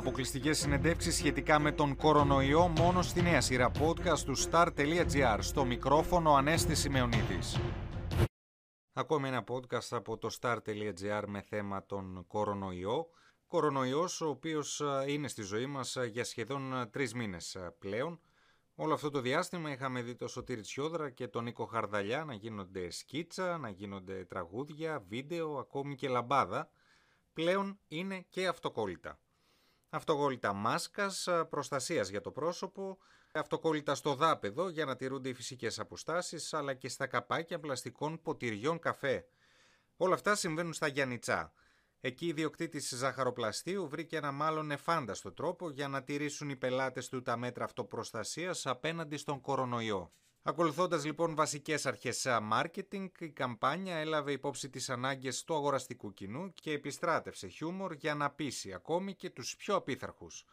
Αποκλειστικές συνεντεύξεις σχετικά με τον κορονοϊό μόνο στη νέα σειρά podcast του star.gr. Στο μικρόφωνο Ανέστη Σημεωνίδης. Ακόμη ένα podcast από το star.gr με θέμα τον κορονοϊό. Κορονοϊός ο οποίος είναι στη ζωή μας για σχεδόν τρεις μήνες πλέον. Όλο αυτό το διάστημα είχαμε δει το Σωτήρι Τσιόδρα και τον Νίκο Χαρδαλιά να γίνονται σκίτσα, να γίνονται τραγούδια, βίντεο, ακόμη και λαμπάδα. Πλέον είναι και αυτοκόλλητα. Αυτοκόλλητα μάσκας, προστασίας για το πρόσωπο, αυτοκόλλητα στο δάπεδο για να τηρούνται οι φυσικές αποστάσεις, αλλά και στα καπάκια πλαστικών ποτηριών καφέ. Όλα αυτά συμβαίνουν στα Γιάννητσά. Εκεί η διοκτήτης ζαχαροπλαστείου βρήκε ένα μάλλον εφάνταστο τρόπο για να τηρήσουν οι πελάτες του τα μέτρα αυτοπροστασίας απέναντι στον κορονοϊό. Ακολουθώντας λοιπόν βασικές αρχές marketing, η καμπάνια έλαβε υπόψη τις ανάγκες του αγοραστικού κοινού και επιστράτευσε χιούμορ για να πείσει ακόμη και τους πιο απίθαρχους.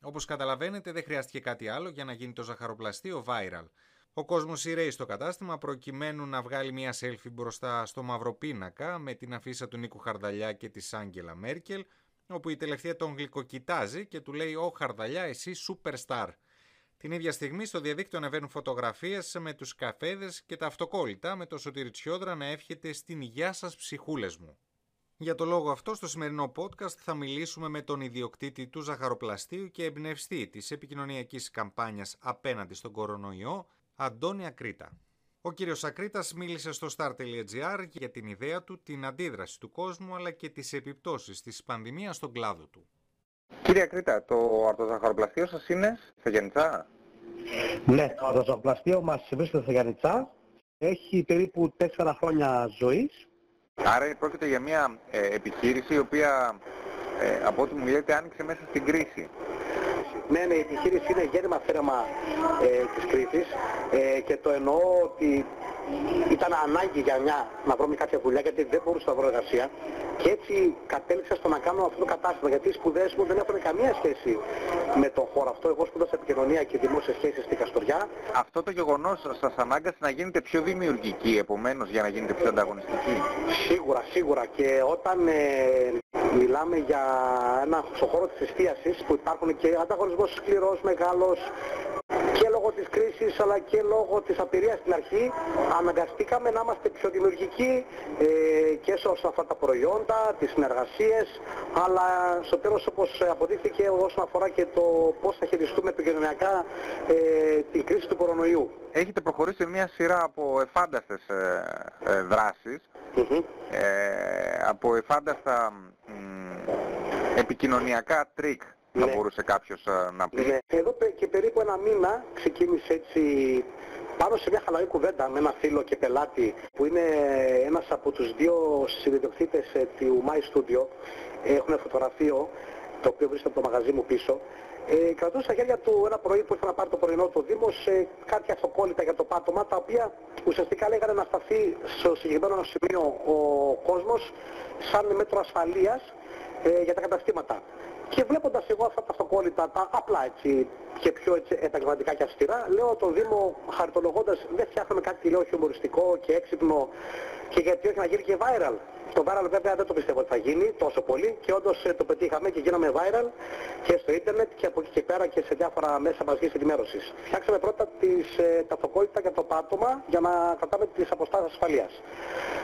Όπως καταλαβαίνετε δεν χρειάστηκε κάτι άλλο για να γίνει το ζαχαροπλαστείο viral. Ο κόσμος ηραίει στο κατάστημα προκειμένου να βγάλει μια selfie μπροστά στο μαυροπίνακα με την αφίσα του Νίκου Χαρδαλιά και της Άγγελα Μέρκελ, όπου η τελευταία τον γλυκοκοιτάζει και του λέει «Ω Χαρδαλιά, εσύ superstar». Την ίδια στιγμή στο διαδίκτυο ανεβαίνουν φωτογραφίες με τους καφέδες και τα αυτοκόλλητα με το Σωτήρι Τσιόδρα να εύχεται στην υγειά σας ψυχούλες μου. Για το λόγο αυτό, στο σημερινό podcast θα μιλήσουμε με τον ιδιοκτήτη του ζαχαροπλαστείου και εμπνευστή της επικοινωνιακής καμπάνιας απέναντι στον κορονοϊό, Αντώνη Ακρίτα. Ο κύριος Ακρίτας μίλησε στο star.gr για την ιδέα του, την αντίδραση του κόσμου αλλά και τις επιπτώσεις της πανδημίας στον κλάδο του. Κύριε Ακρίτα, το αρτοζαχαροπλαστείο σας είναι στο Γιάννητσά. Ναι, το αρτοζαχαροπλαστείο μας βρίσκεται στο Γιάννητσά. Έχει περίπου 4 χρόνια ζωής. Άρα πρόκειται για μια ε, επιχείρηση η οποία ε, από ό,τι μου λέτε άνοιξε μέσα στην κρίση. Ναι, ναι, η επιχείρηση είναι γέννημα θέραμα ε, της κρίσης ε, και το εννοώ ότι ήταν ανάγκη για μια να βρω κάποια δουλειά γιατί δεν μπορούσα να βρω εργασία και έτσι κατέληξα στο να κάνω αυτό το κατάστημα γιατί οι σπουδές μου δεν έχουν καμία σχέση με τον χώρο αυτό. Εγώ σπούδασα επικοινωνία και δημόσιες σχέσεις στην Καστοριά. Αυτό το γεγονός σας ανάγκασε να γίνετε πιο δημιουργικοί επομένως για να γίνετε πιο ανταγωνιστικοί; Σίγουρα, σίγουρα και όταν ε, μιλάμε για ένα στον χώρο της εστίασης που υπάρχουν και ανταγωνισμός σκληρός, μεγάλος και λόγω της κρίσης αλλά και λόγω της απειρίας στην αρχή αναγκαστήκαμε να είμαστε πιο δημιουργικοί ε, και σε όσον αφορά τα προϊόντα, τις συνεργασίες αλλά στο τέλος όπως αποδείχθηκε όσον αφορά και το πώς θα χειριστούμε επικοινωνιακά ε, την κρίση του κορονοϊού. Έχετε προχωρήσει μια σειρά από ευφάνταστες ε, ε δράσεις, ε, από ευφάνταστα επικοινωνιακά τρικ θα ναι. μπορούσε κάποιος ε, να πει. Ναι. Εδώ και περίπου ένα μήνα ξεκίνησε έτσι πάνω σε μια χαλαρή κουβέντα με ένα φίλο και πελάτη που είναι ένας από τους δύο συνδιοκτήτες ε, του My Studio. Έχουν φωτογραφείο το οποίο βρίσκεται από το μαγαζί μου πίσω. Ε, κρατούσε στα χέρια του ένα πρωί που ήρθε να πάρει το πρωινό του Δήμος σε κάτι αυτοκόλλητα για το πάτωμα τα οποία ουσιαστικά λέγανε να σταθεί στο συγκεκριμένο σημείο ο κόσμος σαν μέτρο ασφαλείας ε, για τα καταστήματα. Και βλέποντας εγώ αυτά τα αυτοκόλλητα, τα απλά έτσι και πιο έτσι, επαγγελματικά και αυστηρά, λέω τον Δήμο χαρτολογώντας δεν φτιάχνουμε κάτι λέω χιουμοριστικό και έξυπνο και γιατί όχι να γίνει και viral. Το viral βέβαια δεν το πιστεύω ότι θα γίνει τόσο πολύ και όντως ε, το πετύχαμε και γίναμε viral και στο ίντερνετ και από εκεί και πέρα και σε διάφορα μέσα μαζικής ενημέρωσης. Φτιάξαμε πρώτα τις, ε, τα αυτοκόλλητα για το πάτωμα για να κρατάμε τις αποστάσεις ασφαλείας.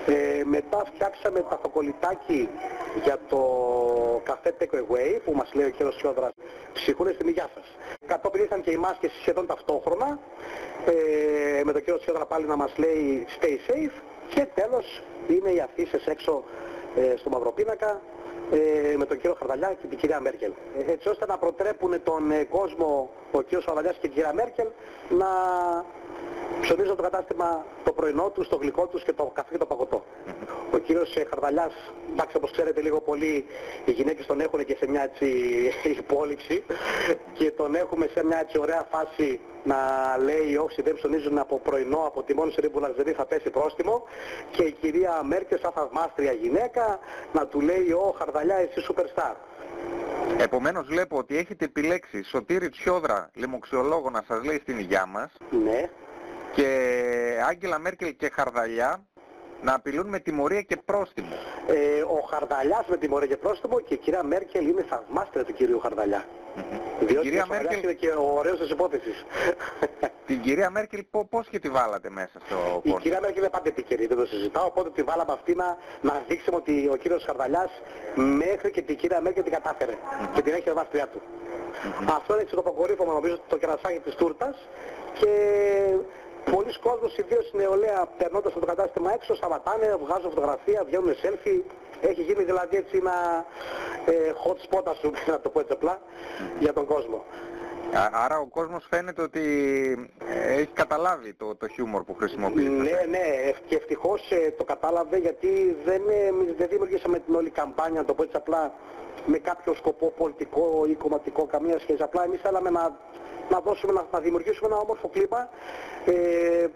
Ε, μετά φτιάξαμε τα αυτοκολλητάκι για το καφέ take away που μας λέει ο κ. Σιόδρας ψυχούνε στην υγειά σας. Κατόπιν ήρθαν και οι μάσκες σχεδόν ταυτόχρονα ε, με τον κ. Σιόδρα πάλι να μας λέει stay safe και τέλος είναι οι αφήσεις έξω ε, στο Μαυροπίνακα ε, με τον κύριο Χαρδαλιά και την κυρία Μέρκελ. Ε, έτσι ώστε να προτρέπουν τον ε, κόσμο, ο κύριος Χαρδαλιάς και η κυρία Μέρκελ, να ψωνίζουν το κατάστημα το πρωινό τους, το γλυκό τους και το καφέ και το παγωτό. Ο κύριος Χαρδαλιάς, εντάξει όπως ξέρετε λίγο πολύ, οι γυναίκες τον έχουν και σε μια έτσι υπόλοιψη και τον έχουμε σε μια έτσι ωραία φάση να λέει όσοι δεν ψωνίζουν από πρωινό, από τη μόνη ρίμπουλα θα πέσει πρόστιμο και η κυρία Μέρκελ σαν θαυμάστρια γυναίκα να του λέει «Ω Χαρδαλιά εσύ superstar». Επομένως βλέπω ότι έχετε επιλέξει Σωτήρη Τσιόδρα, λιμοξιολόγο να σας λέει στην υγειά μας. Ναι. Και Άγγελα Μέρκελ και Χαρδαλιά να απειλούν με τιμωρία και πρόστιμο. Ε, ο Χαρδαλιάς με τιμωρία και πρόστιμο και η κυρία Μέρκελ είναι θαυμάστρια του κυρίου Χαρδαλιά. Διότι κυρία ο Μέρκελ... είναι και ο ωραίος της υπόθεσης. Την κυρία Μέρκελ πώς και τη βάλατε μέσα στο κόσμο. Η κυρία Μέρκελ είναι πάντα επίκαιρη, δεν το συζητάω, οπότε τη βάλαμε αυτή να, να δείξουμε ότι ο κύριος Χαρδαλιάς μέχρι και την κυρία Μέρκελ την κατάφερε και την έχει ευάστριά του. Αυτό είναι το αποκορύφωμα νομίζω το κερασάκι της τούρτας και πολλοί κόσμος, ιδίως η νεολαία, περνώντας από το κατάστημα έξω, σταματάνε, βγάζουν φωτογραφία, βγαίνουν selfie. Έχει γίνει δηλαδή έτσι ένα ε, hot spot, ας πούμε, να το πω έτσι απλά, για τον κόσμο. Άρα ο κόσμος φαίνεται ότι ε, έχει καταλάβει το, το χιούμορ που χρησιμοποιεί. Ναι, ναι, και ευτυχώς ε, το κατάλαβε γιατί δεν, ε, δεν δημιουργήσαμε την όλη καμπάνια, να το πω έτσι απλά, με κάποιο σκοπό πολιτικό ή κομματικό, καμία σχέση. Απλά εμείς θέλαμε να, να, δώσουμε, να, να δημιουργήσουμε ένα όμορφο κλίμα ε,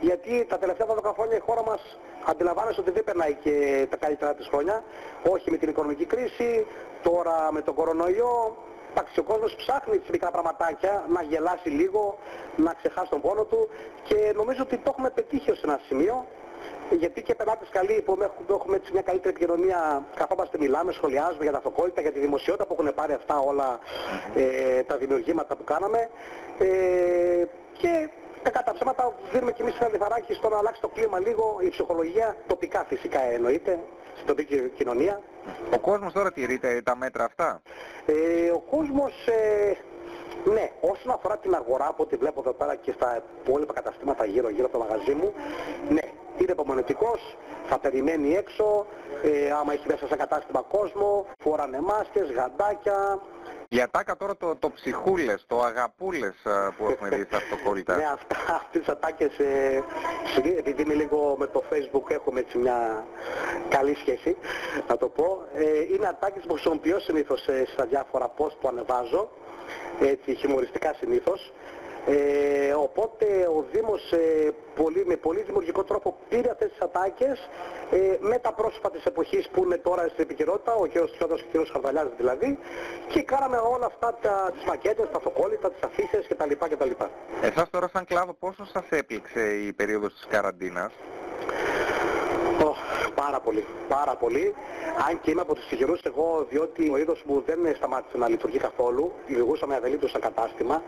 γιατί τα τελευταία 12 χρόνια η χώρα μας αντιλαμβάνεσαι ότι δεν περνάει και τα καλύτερα της χρόνια. Όχι με την οικονομική κρίση, τώρα με τον κορονοϊό. Εντάξει, ο κόσμος ψάχνει τις μικρά πραγματάκια, να γελάσει λίγο, να ξεχάσει τον πόνο του και νομίζω ότι το έχουμε πετύχει ως ένα σημείο γιατί και πελάτες καλοί που έχουμε έτσι μια καλύτερη επικοινωνία, καθόμαστε, μιλάμε, σχολιάζουμε για τα αυτοκόλλητα, για τη δημοσιότητα που έχουν πάρει αυτά όλα ε, τα δημιουργήματα που κάναμε. Ε, και κατά τα ψέματα δίνουμε κι εμείς ένα λιθαράκι στο να αλλάξει το κλίμα λίγο, η ψυχολογία τοπικά φυσικά εννοείται, στην τοπική κοινωνία. Ο κόσμος τώρα τηρείται τα μέτρα αυτά; Ε, ο κόσμος, ε, ναι, όσον αφορά την αγορά από ό,τι βλέπω εδώ πέρα και στα υπόλοιπα καταστήματα γύρω γύρω από το μαγαζί μου, ναι, είναι υπομονετικός, θα περιμένει έξω, ε, άμα έχει μέσα σε κατάστημα κόσμο, φοράνε μάσκες, γαντάκια. Για τάκα τώρα το, το ψυχούλες, το αγαπούλες ε, που έχουμε δει στα αυτοκόλλητα. ναι, αυτά, αυτές τις ατάκες, ε, επειδή είμαι λίγο με το facebook έχουμε έτσι μια καλή σχέση, να το πω, ε, είναι ατάκες που χρησιμοποιώ συνήθως ε, στα διάφορα post που ανεβάζω, έτσι χιουμοριστικά συνήθως. Ε, οπότε ο Δήμος ε, πολύ, με πολύ δημιουργικό τρόπο πήρε αυτές τις ατάκες ε, με τα πρόσωπα της εποχής που είναι τώρα στην επικαιρότητα, ο κ. Τσιώτας και ο κ. Χαρδαλιάς δηλαδή και κάναμε όλα αυτά τα, τις μακέτες, τα αυτοκόλλητα, τις αφήσεις κτλ. κτλ. Εσάς τώρα σαν κλάδο πόσο σας έπληξε η περίοδος της καραντίνας; Πάρα πολύ, πάρα πολύ. Αν και είμαι από τους τυχερούς εγώ, διότι ο είδος μου δεν σταμάτησε να λειτουργεί καθόλου, λειτουργούσα με αδελήτως σαν κατάστημα.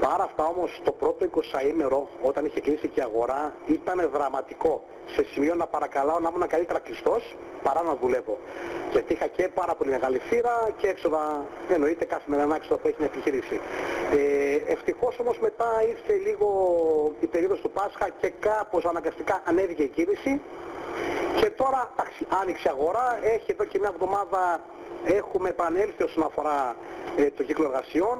Πάρα αυτά όμως το πρώτο 20ήμερο, όταν είχε κλείσει και η αγορά, ήταν δραματικό. Σε σημείο να παρακαλάω να ήμουν καλύτερα κλειστός παρά να δουλεύω. Γιατί είχα και πάρα πολύ μεγάλη φύρα και έξοδα, εννοείται καθημερινά έξοδα που έχει μια επιχείρηση. Ε, ευτυχώς όμως μετά ήρθε λίγο η περίοδος του Πάσχα και κάπως αναγκαστικά ανέβηκε η κίνηση και τώρα εντάξει, άνοιξε αγορά, έχει εδώ και μια εβδομάδα έχουμε επανέλθει όσον αφορά ε, το κύκλο εργασιών,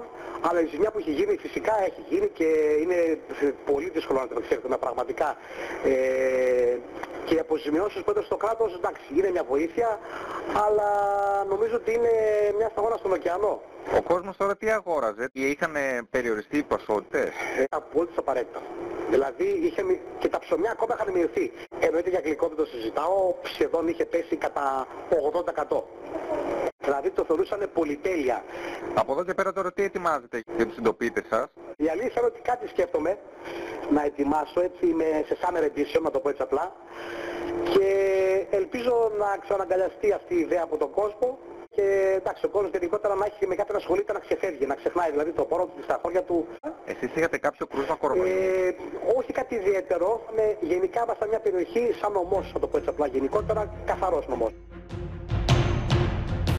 αλλά η ζημιά που έχει γίνει φυσικά έχει γίνει και είναι πολύ δύσκολο να το ξέρετε πραγματικά. Ε, και οι αποζημιώσεις που έδωσε στο κράτος, εντάξει, είναι μια βοήθεια, αλλά νομίζω ότι είναι μια σταγόνα στον ωκεανό. Ο κόσμος τώρα τι αγόραζε, είχαν περιοριστεί οι ποσότητες; Ε, απόλυτα απαραίτητα. Δηλαδή είχε, και τα ψωμιά ακόμα είχαν μειωθεί. Εννοείται για γλυκό δεν το συζητάω, σχεδόν είχε πέσει κατά 80%. Δηλαδή το θεωρούσαν πολυτέλεια. Από εδώ και πέρα τώρα τι ετοιμάζετε για τους συντοπίτες σας; Η αλήθεια είναι ότι κάτι σκέφτομαι να ετοιμάσω έτσι με, σε summer edition, να το πω έτσι απλά. Και ελπίζω να ξαναγκαλιαστεί αυτή η ιδέα από τον κόσμο και εντάξει, ο κόσμος γενικότερα να έχει με κάτι να ασχολείται να ξεφεύγει, να ξεχνάει δηλαδή το πόρο του, στα χώρια του. Εσείς είχατε κάποιο κρούσμα κορονοϊού; Ε, όχι κάτι ιδιαίτερο, με, γενικά ήμασταν μια περιοχή σαν νομός, να το πω έτσι απλά, γενικότερα καθαρός νομός.